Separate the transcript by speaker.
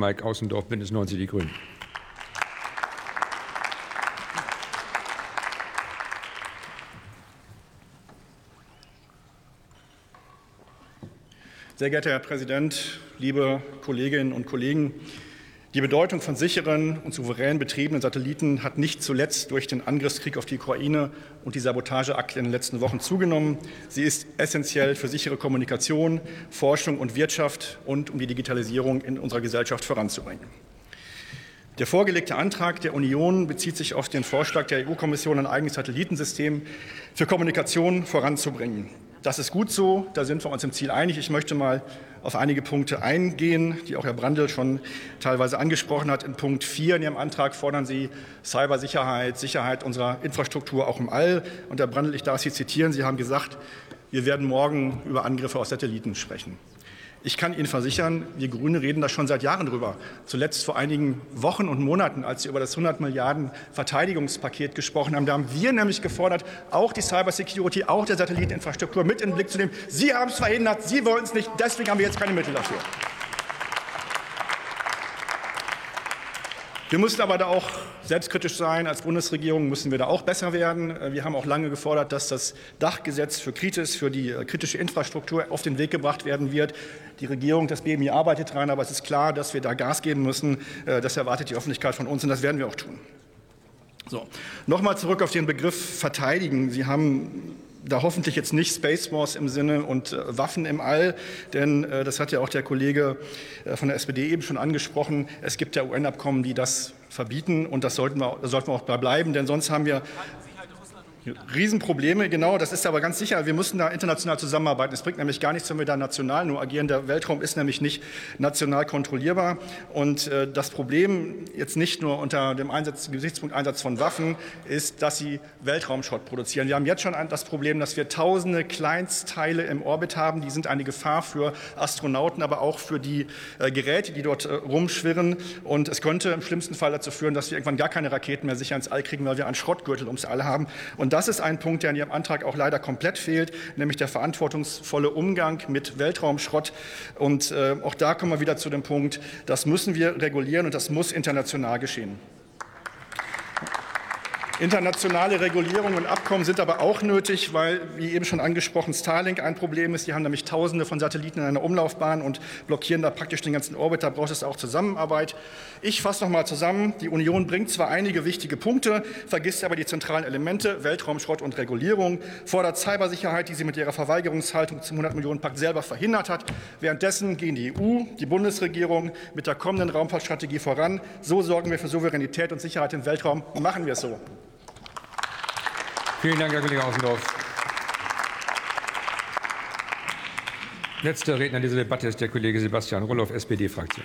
Speaker 1: Mike Außendorf, Bündnis 90 Die Grünen.
Speaker 2: Sehr geehrter Herr Präsident, liebe Kolleginnen und Kollegen! Die Bedeutung von sicheren und souverän betriebenen Satelliten hat nicht zuletzt durch den Angriffskrieg auf die Ukraine und die Sabotageakte in den letzten Wochen zugenommen. Sie ist essentiell für sichere Kommunikation, Forschung und Wirtschaft und um die Digitalisierung in unserer Gesellschaft voranzubringen. Der vorgelegte Antrag der Union bezieht sich auf den Vorschlag der EU-Kommission, ein eigenes Satellitensystem für Kommunikation voranzubringen. Das ist gut so, da sind wir uns im Ziel einig. Ich möchte mal auf einige Punkte eingehen, die auch Herr Brandl schon teilweise angesprochen hat. In Punkt 4 in Ihrem Antrag fordern Sie Cybersicherheit, Sicherheit unserer Infrastruktur auch im All. Und Herr Brandl, ich darf Sie zitieren, Sie haben gesagt, wir werden morgen über Angriffe aus Satelliten sprechen. Ich kann Ihnen versichern, wir Grüne reden da schon seit Jahren drüber. Zuletzt vor einigen Wochen und Monaten, als Sie über das 100 Milliarden Verteidigungspaket gesprochen haben. Da haben wir nämlich gefordert, auch die Cybersecurity, auch der Satelliteninfrastruktur mit in den Blick zu nehmen. Sie haben es verhindert, Sie wollen es nicht. Deswegen haben wir jetzt keine Mittel dafür. Wir müssen aber da auch selbstkritisch sein. Als Bundesregierung müssen wir da auch besser werden. Wir haben auch lange gefordert, dass das Dachgesetz für Kritis, für die äh, kritische Infrastruktur auf den Weg gebracht werden wird. Die Regierung, das BMI arbeitet daran, aber es ist klar, dass wir da Gas geben müssen. Äh, das erwartet die Öffentlichkeit von uns und das werden wir auch tun. So, nochmal zurück auf den Begriff verteidigen. Sie haben da hoffentlich jetzt nicht Space Wars im Sinne und äh, Waffen im All, denn äh, das hat ja auch der Kollege äh, von der SPD eben schon angesprochen. Es gibt ja UN-Abkommen, die das verbieten und das sollten wir, das sollten wir auch bleiben, denn sonst haben wir Riesenprobleme, genau, das ist aber ganz sicher. Wir müssen da international zusammenarbeiten. Es bringt nämlich gar nichts, wenn wir da national nur agieren. Der Weltraum ist nämlich nicht national kontrollierbar. Und äh, das Problem jetzt nicht nur unter dem Einsatz, Gesichtspunkt Einsatz von Waffen ist, dass sie Weltraumschrott produzieren. Wir haben jetzt schon das Problem, dass wir tausende Kleinstteile im Orbit haben. Die sind eine Gefahr für Astronauten, aber auch für die äh, Geräte, die dort äh, rumschwirren. Und es könnte im schlimmsten Fall dazu führen, dass wir irgendwann gar keine Raketen mehr sicher ins All kriegen, weil wir einen Schrottgürtel ums All haben. Und das ist ein Punkt, der in Ihrem Antrag auch leider komplett fehlt, nämlich der verantwortungsvolle Umgang mit Weltraumschrott. Und äh, auch da kommen wir wieder zu dem Punkt, das müssen wir regulieren und das muss international geschehen. Internationale Regulierungen und Abkommen sind aber auch nötig, weil, wie eben schon angesprochen, Starlink ein Problem ist. Die haben nämlich Tausende von Satelliten in einer Umlaufbahn und blockieren da praktisch den ganzen Orbit. Da braucht es auch Zusammenarbeit. Ich fasse noch mal zusammen. Die Union bringt zwar einige wichtige Punkte, vergisst aber die zentralen Elemente, Weltraumschrott und Regulierung, fordert Cybersicherheit, die sie mit ihrer Verweigerungshaltung zum 100-Millionen-Pakt selber verhindert hat. Währenddessen gehen die EU, die Bundesregierung mit der kommenden Raumfahrtstrategie voran. So sorgen wir für Souveränität und Sicherheit im Weltraum. Machen wir es so.
Speaker 1: Vielen Dank, Herr Kollege Außendorf. Letzter Redner in dieser Debatte ist der Kollege Sebastian Rulloff, SPD-Fraktion.